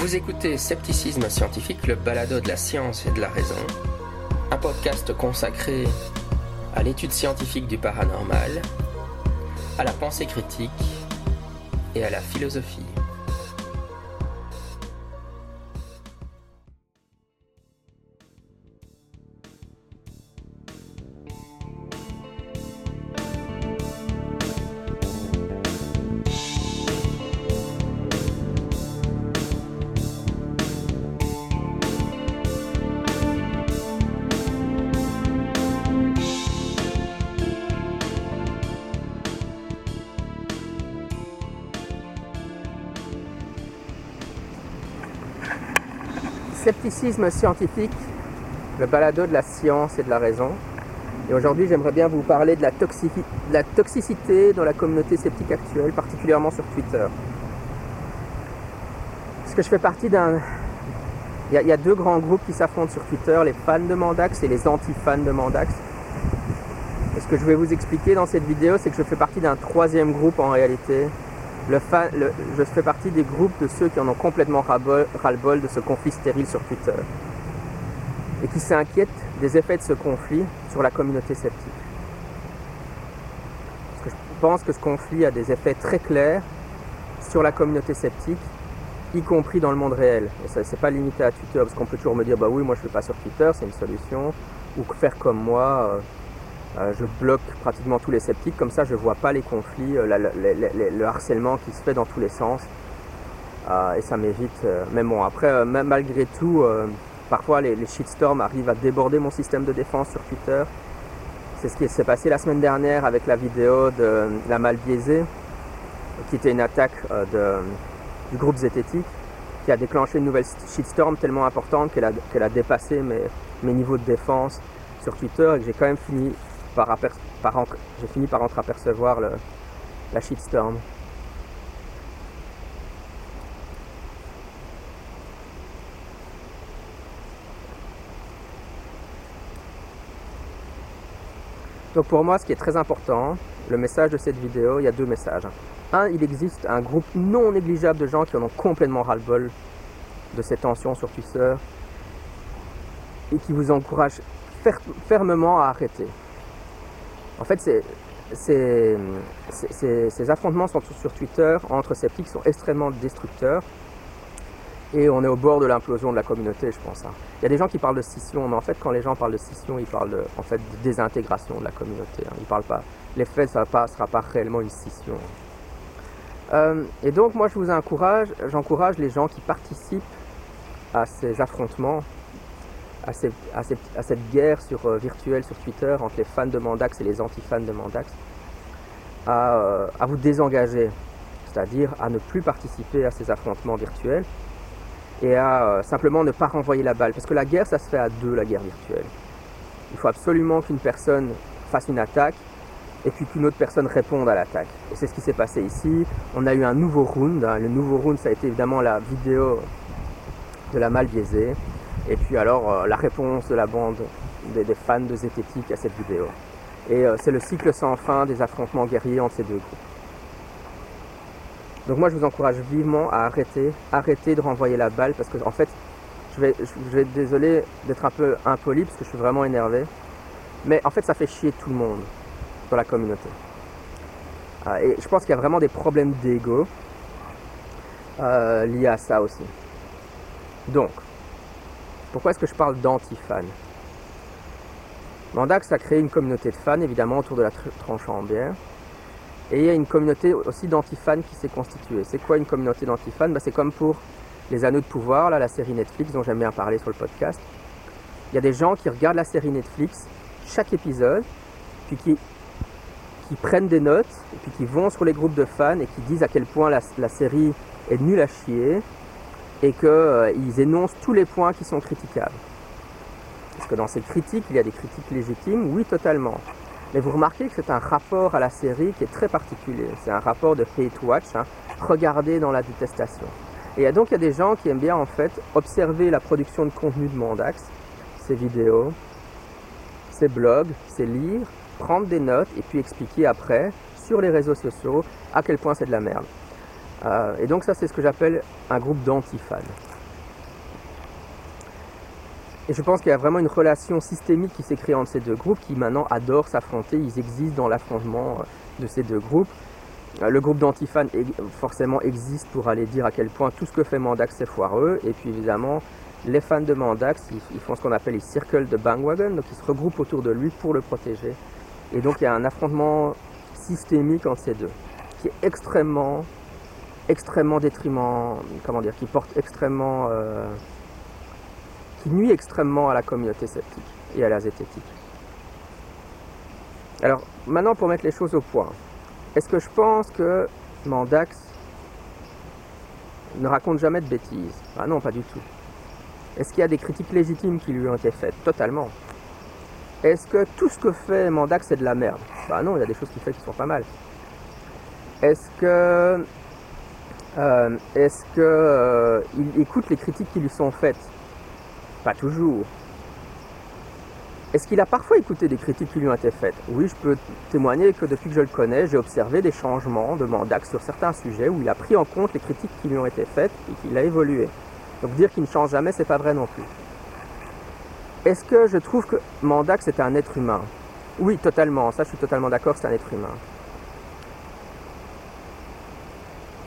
Vous écoutez Scepticisme scientifique, le balado de la science et de la raison, un podcast consacré à l'étude scientifique du paranormal, à la pensée critique et à la philosophie. Scientifique, le balado de la science et de la raison. Et aujourd'hui, j'aimerais bien vous parler de la, de la, toxicité dans la communauté sceptique actuelle, particulièrement sur Twitter. Parce que je fais partie d'un... Il y, a deux grands groupes qui s'affrontent sur Twitter, les fans de Mandax et les anti-fans de Mandax. Et ce que je vais vous expliquer dans cette vidéo, c'est que je fais partie d'un troisième groupe en réalité, je fais partie des groupes de ceux qui en ont complètement ras-le-bol de ce conflit stérile sur Twitter et qui s'inquiètent des effets de ce conflit sur la communauté sceptique. Parce que je pense que ce conflit a des effets très clairs sur la communauté sceptique, y compris dans le monde réel. Et ça, c'est pas limité à Twitter, parce qu'on peut toujours me dire, bah oui, moi je ne vais pas sur Twitter, c'est une solution, ou faire comme moi. Euh, euh, je bloque pratiquement tous les sceptiques, comme ça je ne vois pas les conflits, euh, le harcèlement qui se fait dans tous les sens. Euh, et ça m'évite. mais bon, après, malgré tout, parfois les, shitstorms arrivent à déborder mon système de défense sur Twitter. C'est ce qui s'est passé la semaine dernière avec la vidéo de la mal biaisée, qui était une attaque du groupe zététique, qui a déclenché une nouvelle shitstorm tellement importante qu'elle a, dépassé mes, mes niveaux de défense sur Twitter et que j'ai quand même fini par, j'ai fini par entreapercevoir le, la shitstorm. Donc pour moi, ce qui est très important, le message de cette vidéo, il y a deux messages. Un, il existe un groupe non négligeable de gens qui en ont complètement ras-le-bol de ces tensions sur Twitter et qui vous encouragent fermement à arrêter. En fait, ces affrontements sur, Twitter entre sceptiques sont extrêmement destructeurs. Et on est au bord de l'implosion de la communauté, je pense. Hein. Il y a des gens qui parlent de scission, mais en fait, quand les gens parlent de scission, ils parlent de, en fait, de désintégration de la communauté. Hein. Ils parlent pas. L'effet, ne sera pas réellement une scission. Euh, et donc, moi, je vous encourage, j'encourage les gens qui participent à ces affrontements à, cette, guerre sur, euh, virtuelle sur Twitter entre les fans de Mandax et les anti-fans de Mandax, euh, à, vous désengager, c'est-à-dire à ne plus participer à ces affrontements virtuels et à euh, simplement ne pas renvoyer la balle. Parce que la guerre, ça se fait à deux, la guerre virtuelle. Il faut absolument qu'une personne fasse une attaque et puis qu'une autre personne réponde à l'attaque. Et c'est ce qui s'est passé ici. On a eu un nouveau round. Hein. Le nouveau round, ça a été évidemment la vidéo de la mal biaisée. Et puis alors euh, la réponse de la bande des, fans de Zététique à cette vidéo. Et euh, c'est le cycle sans fin des affrontements guerriers entre ces deux groupes. Donc moi je vous encourage vivement à arrêter, arrêter de renvoyer la balle parce que en fait je vais, je vais être désolé d'être un peu impoli parce que je suis vraiment énervé. Mais en fait ça fait chier tout le monde dans la communauté. Euh, et je pense qu'il y a vraiment des problèmes d'ego liés à ça aussi. Donc, pourquoi est-ce que je parle d'anti-fans Mandax a créé une communauté de fans, évidemment, autour de la tranche en bière. Et il y a une communauté aussi d'anti-fans qui s'est constituée. C'est quoi une communauté d'anti-fans? Bah, C'est comme pour Les Anneaux de Pouvoir, là, la série Netflix dont j'aime bien parler sur le podcast. Il y a des gens qui regardent la série Netflix, chaque épisode, puis qui, prennent des notes, et puis qui vont sur les groupes de fans et qui disent à quel point la série est nulle à chier, et qu'ils euh, énoncent tous les points qui sont critiquables. Est-ce que dans ces critiques, il y a des critiques légitimes Oui, totalement. Mais vous remarquez que c'est un rapport à la série qui est très particulier. C'est un rapport de hate watch, hein, regarder dans la détestation. Et donc il y a des gens qui aiment bien en fait observer la production de contenu de Mandax, ses vidéos, ses blogs, ses livres, prendre des notes et puis expliquer après sur les réseaux sociaux à quel point c'est de la merde. Euh, et donc ça c'est ce que j'appelle un groupe d'antifans. Et je pense qu'il y a vraiment une relation systémique qui s'est créée entre ces deux groupes qui maintenant adorent s'affronter, ils existent dans l'affrontement euh, de ces deux groupes. Euh, le groupe d'antifans forcément existe pour aller dire à quel point tout ce que fait Mandax c'est foireux, et puis évidemment les fans de Mandax ils, font ce qu'on appelle les circles de Bangwagon, donc ils se regroupent autour de lui pour le protéger. Et donc il y a un affrontement systémique entre ces deux, qui est extrêmement, extrêmement détriment, comment dire, qui porte extrêmement... Euh, qui nuit extrêmement à la communauté sceptique et à la zététique. Alors, maintenant pour mettre les choses au point, est-ce que je pense que Mandax ne raconte jamais de bêtises? Ah non, pas du tout. Est-ce qu'il y a des critiques légitimes qui lui ont été faites? Totalement. Est-ce que tout ce que fait Mandax c'est de la merde? Bah non, il y a des choses qu'il fait qui sont pas mal. Est-ce que euh, est-ce que euh, écoute les critiques qui lui sont faites? Pas toujours. Est-ce qu'il a parfois écouté des critiques qui lui ont été faites? Oui, je peux témoigner que depuis que je le connais, j'ai observé des changements de Mandax sur certains sujets où il a pris en compte les critiques qui lui ont été faites et qu'il a évolué. Donc dire qu'il ne change jamais, c'est pas vrai non plus. Est-ce que je trouve que Mandax est un être humain? Oui, totalement. Ça, je suis totalement d'accord, c'est un être humain.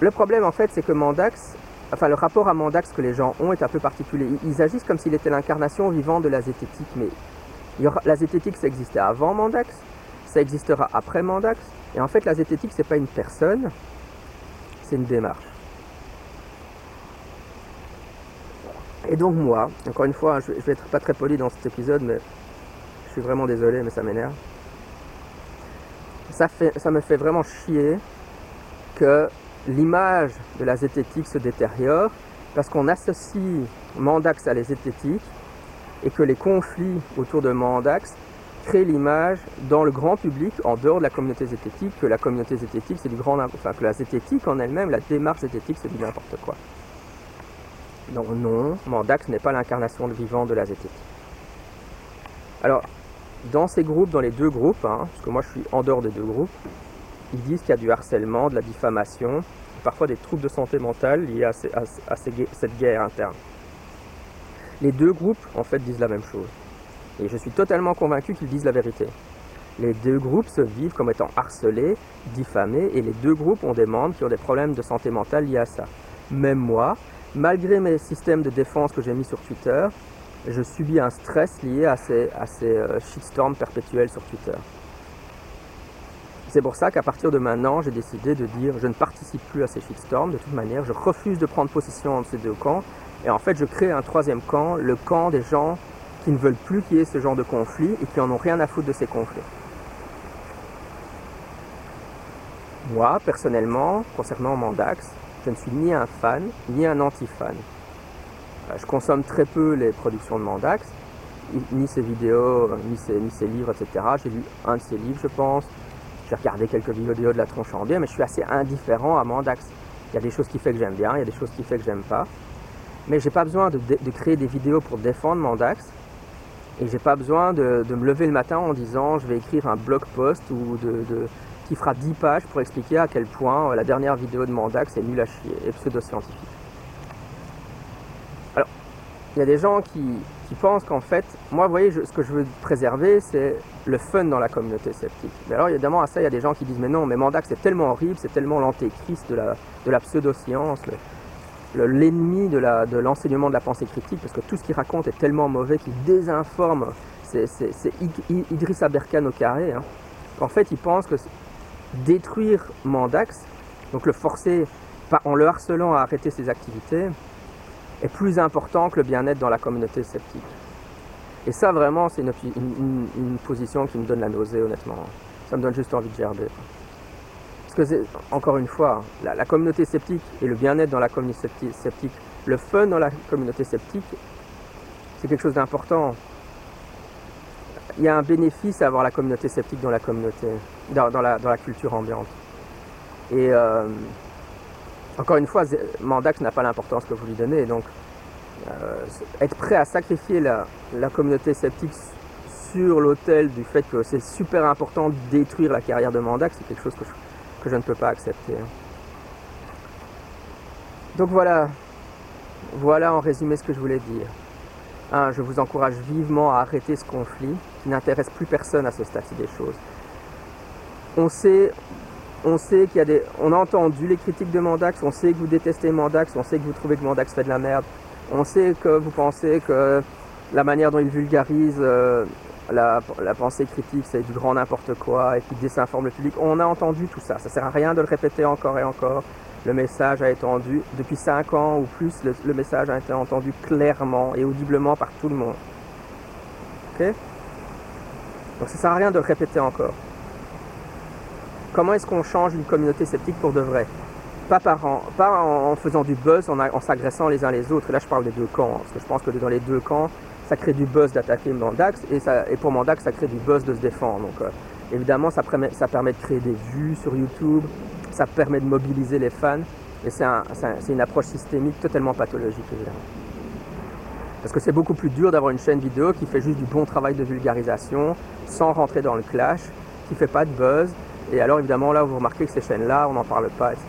Le problème, en fait, c'est que Mandax enfin le rapport à Mandax que les gens ont est un peu particulier. Ils agissent comme s'il était l'incarnation vivante de la zététique, mais la zététique ça existait avant Mandax, ça existera après Mandax, et en fait la zététique c'est pas une personne, c'est une démarche. Et donc moi, encore une fois, je vais être pas très poli dans cet épisode, mais je suis vraiment désolé, mais ça m'énerve. Ça, ça me fait vraiment chier que l'image de la zététique se détériore parce qu'on associe Mandax à la zététique et que les conflits autour de Mandax créent l'image dans le grand public, en dehors de la communauté zététique, que la communauté zététique c'est du grand enfin que la zététique en elle-même, la démarche zététique c'est du n'importe quoi. Donc non, Mandax n'est pas l'incarnation vivante de la zététique. Alors, dans ces groupes, dans les deux groupes, hein, parce que moi je suis en dehors des deux groupes, ils disent qu'il y a du harcèlement, de la diffamation, parfois des troubles de santé mentale liés à, cette guerre interne. Les deux groupes, en fait, disent la même chose. Et je suis totalement convaincu qu'ils disent la vérité. Les deux groupes se vivent comme étant harcelés, diffamés, et les deux groupes ont des membres qui ont des problèmes de santé mentale liés à ça. Même moi, malgré mes systèmes de défense que j'ai mis sur Twitter, je subis un stress lié à ces, à ces euh, shitstorms perpétuels sur Twitter. C'est pour ça qu'à partir de maintenant, j'ai décidé de dire je ne participe plus à ces shitstorms de toute manière, je refuse de prendre position entre ces deux camps. Et en fait, je crée un troisième camp, le camp des gens qui ne veulent plus qu'il y ait ce genre de conflit et qui en ont rien à foutre de ces conflits. Moi, personnellement, concernant Mandax, je ne suis ni un fan, ni un anti-fan. Euh, je consomme très peu les productions de Mandax, ni ses vidéos, ni ses, ni ses livres, etc. J'ai lu un de ses livres, je pense. J'ai regardé quelques vidéos de la tronche en mais je suis assez indifférent à Mandax. Il y a des choses qui fait que j'aime bien, il y a des choses qui fait que j'aime pas. Mais j'ai pas besoin de, créer des vidéos pour défendre Mandax. Et j'ai pas besoin de, me lever le matin en disant je vais écrire un blog post ou de, qui fera 10 pages pour expliquer à quel point euh, la dernière vidéo de Mandax est nulle à chier et pseudo-scientifique. Il y a des gens qui, pensent qu'en fait, moi, vous voyez, ce que je veux préserver, c'est le fun dans la communauté sceptique. Mais alors, évidemment, à ça, il y a des gens qui disent, mais non, mais Mandax, c'est tellement horrible, c'est tellement l'antéchrist de la, de pseudo-science, l'ennemi de l'enseignement de, la pensée critique, parce que tout ce qu'il raconte est tellement mauvais qu'il désinforme. C'est Idriss Aberkan au carré. Hein. En fait, il pense que détruire Mandax, donc le forcer en le harcelant à arrêter ses activités, est plus important que le bien-être dans la communauté sceptique. Et ça, vraiment, c'est une, position qui me donne la nausée, honnêtement. Ça me donne juste envie de gerber. Parce que, encore une fois, la, communauté sceptique et le bien-être dans la communauté sceptique, le fun dans la communauté sceptique, c'est quelque chose d'important. Il y a un bénéfice à avoir la communauté sceptique dans la communauté, dans, la, culture ambiante. Et euh, encore une fois, Mandax n'a pas l'importance que vous lui donnez. Donc, euh, être prêt à sacrifier la, communauté sceptique sur l'autel du fait que c'est super important de détruire la carrière de Mandax, c'est quelque chose que je, ne peux pas accepter. Donc voilà, voilà en résumé ce que je voulais dire. 1. Je vous encourage vivement à arrêter ce conflit qui n'intéresse plus personne à ce stade des choses. On sait, on sait qu'il y a des. On a entendu les critiques de Mandax, on sait que vous détestez Mandax, on sait que vous trouvez que Mandax fait de la merde, on sait que vous pensez que la manière dont il vulgarise euh, la, pensée critique, c'est du grand n'importe quoi et qu'il désinforme le public. On a entendu tout ça. Ça sert à rien de le répéter encore et encore. Le message a été entendu depuis 5 ans ou plus. Le, message a été entendu clairement et audiblement par tout le monde. Ok? Donc ça sert à rien de le répéter encore. Comment est-ce qu'on change une communauté sceptique pour de vrai? Pas, par en, faisant du buzz, en, s'agressant les uns les autres. Et là, je parle des deux camps, parce que je pense que dans les deux camps, ça crée du buzz d'attaquer Mandax, et, pour Mandax, ça crée du buzz de se défendre. Donc, euh, évidemment, ça permet, ça permet de créer des vues sur YouTube, ça permet de mobiliser les fans, et c'est une approche systémique totalement pathologique, évidemment. Parce que c'est beaucoup plus dur d'avoir une chaîne vidéo qui fait juste du bon travail de vulgarisation, sans rentrer dans le clash, qui fait pas de buzz, et alors évidemment là vous remarquez que ces chaînes-là, on n'en parle pas, etc.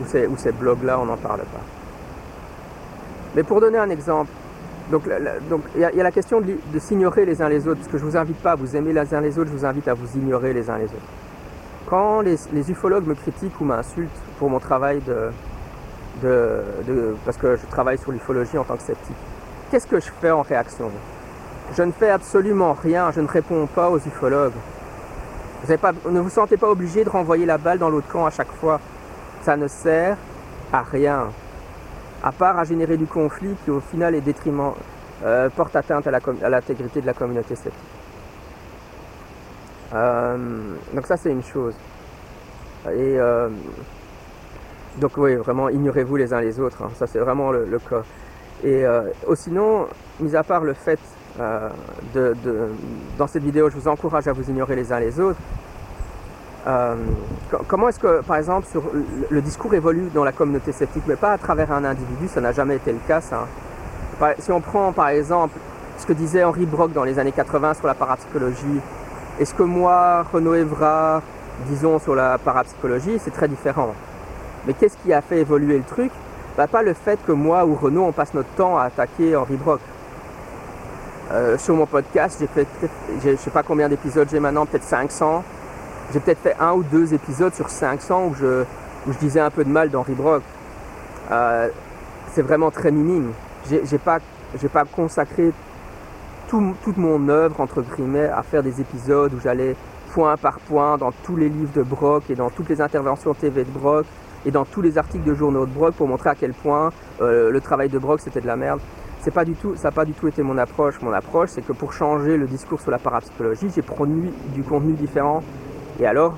Ou ces, blogs-là, on n'en parle pas. Mais pour donner un exemple, donc il y, a la question de, s'ignorer les uns les autres, parce que je ne vous invite pas à vous aimer les uns les autres, je vous invite à vous ignorer les uns les autres. Quand les, ufologues me critiquent ou m'insultent pour mon travail de, parce que je travaille sur l'ufologie en tant que sceptique, qu'est-ce que je fais en réaction? Je ne fais absolument rien, je ne réponds pas aux ufologues. Ne vous sentez pas obligé de renvoyer la balle dans l'autre camp à chaque fois. Ça ne sert à rien à part à générer du conflit qui au final est détriment, euh, porte atteinte à l'intégrité de la communauté sceptique. Euh, donc ça c'est une chose. Euh, donc oui, vraiment ignorez-vous les uns les autres, hein. ça c'est vraiment le, cas. Et sinon, mis à part le fait de, dans cette vidéo, je vous encourage à vous ignorer les uns les autres, euh, comment est-ce que, par exemple, le, discours évolue dans la communauté sceptique, mais pas à travers un individu, ça n'a jamais été le cas. Si on prend, par exemple, ce que disait Henri Brock dans les années 80 sur la parapsychologie, et ce que moi, Renaud Evra, disons sur la parapsychologie, c'est très différent? Mais qu'est-ce qui a fait évoluer le truc? Bah, Pas le fait que moi ou Renaud, on passe notre temps à attaquer Henri Brock. Euh, sur mon podcast, j'ai fait, je ne sais pas combien d'épisodes j'ai maintenant, peut-être 500. J'ai peut-être fait un ou deux épisodes sur 500 où je, disais un peu de mal d'Henri Brock. Euh, c'est vraiment très minime. J'ai pas, pas consacré toute mon œuvre, entre guillemets, à faire des épisodes où j'allais point par point dans tous les livres de Brock et dans toutes les interventions TV de Brock et dans tous les articles de journaux de Brock pour montrer à quel point euh, le travail de Brock c'était de la merde. C'est pas tout, ça n'a pas du tout été mon approche. Mon approche, c'est que pour changer le discours sur la parapsychologie, j'ai produit du contenu différent et alors,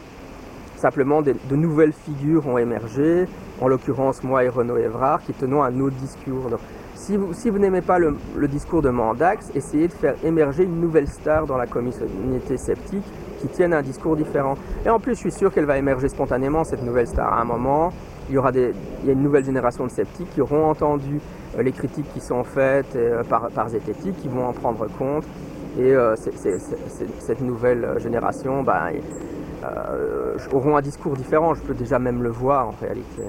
simplement, de nouvelles figures ont émergé, en l'occurrence moi et Renaud Evrard, qui tenons un autre discours. Donc, si vous, si vous n'aimez pas le, discours de Mandax, essayez de faire émerger une nouvelle star dans la communauté sceptique qui tienne un discours différent. Et en plus, je suis sûr qu'elle va émerger spontanément, cette nouvelle star. À un moment, il y aura des, il y a une nouvelle génération de sceptiques qui auront entendu euh, les critiques qui sont faites euh, par, par Zététique, qui vont en prendre compte. Et euh, cette nouvelle génération, bah, auront un discours différent. Je peux déjà même le voir en réalité.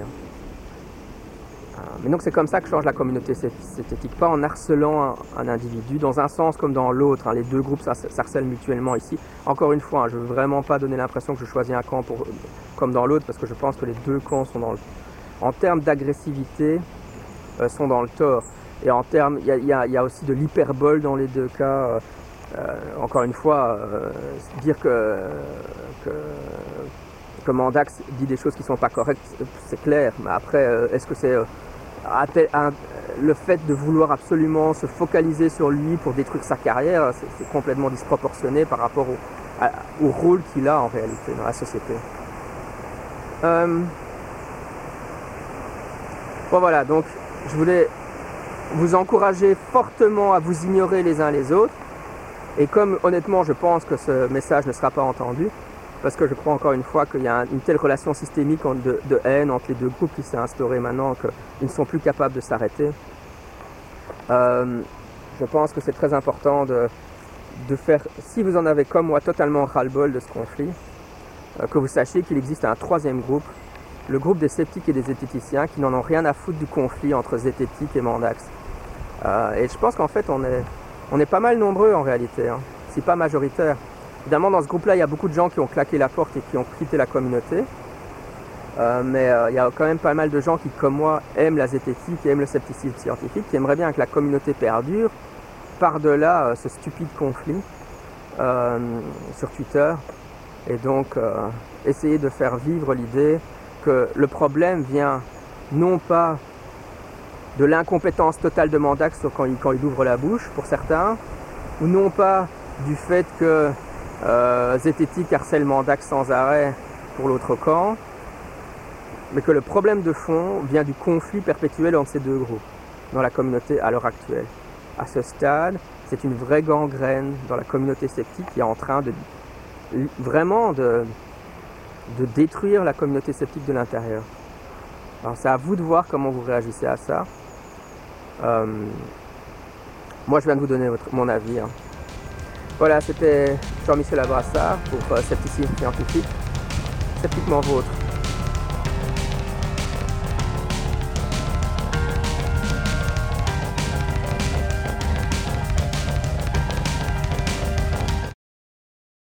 Euh, mais donc c'est comme ça que change la communauté synthétique, pas en harcelant un, individu, dans un sens comme dans l'autre. Hein. Les deux groupes s'harcèlent mutuellement ici. Encore une fois, hein, je ne veux vraiment pas donner l'impression que je choisis un camp pour, comme dans l'autre, parce que je pense que les deux camps sont dans le... En termes d'agressivité, euh, sont dans le tort. Et en termes, il y, a aussi de l'hyperbole dans les deux cas. Euh, encore une fois, dire que, que, Mandax dit des choses qui ne sont pas correctes, c'est clair. Mais après, est-ce que c'est le fait de vouloir absolument se focaliser sur lui pour détruire sa carrière, c'est complètement disproportionné par rapport au, rôle qu'il a en réalité dans la société. bon voilà, donc je voulais vous encourager fortement à vous ignorer les uns les autres. Et comme honnêtement je pense que ce message ne sera pas entendu, parce que je crois encore une fois qu'il y a une telle relation systémique de, haine entre les deux groupes qui s'est instaurée maintenant qu'ils ne sont plus capables de s'arrêter, euh, je pense que c'est très important de, faire, si vous en avez comme moi totalement ras-le-bol de ce conflit, euh, que vous sachiez qu'il existe un troisième groupe le groupe des sceptiques et des zététiciens qui n'en ont rien à foutre du conflit entre zététique et Mandax. Euh, et je pense qu'en fait, on est, pas mal nombreux en réalité, hein. c'est pas majoritaire. Évidemment, dans ce groupe-là, il y a beaucoup de gens qui ont claqué la porte et qui ont quitté la communauté. Euh, mais euh, il y a quand même pas mal de gens qui, comme moi, aiment la zététique et aiment le scepticisme scientifique, qui aimeraient bien que la communauté perdure par-delà ce stupide conflit sur Twitter. Et donc, essayer de faire vivre l'idée que le problème vient non pas de l'incompétence totale de Mandax quand il ouvre la bouche, pour certains, ou non pas du fait que euh, Zététique harcèle Mandax sans arrêt pour l'autre camp, mais que le problème de fond vient du conflit perpétuel entre ces deux groupes dans la communauté à l'heure actuelle. À ce stade, c'est une vraie gangrène dans la communauté sceptique qui est en train de vraiment de, de détruire la communauté sceptique de l'intérieur. Alors c'est à vous de voir comment vous réagissez à ça. Euh, moi, je viens de vous donner mon avis. Hein. Voilà, c'était Jean-Michel Abrassard pour euh, Scepticisme Scientifique, sceptiquement vôtre.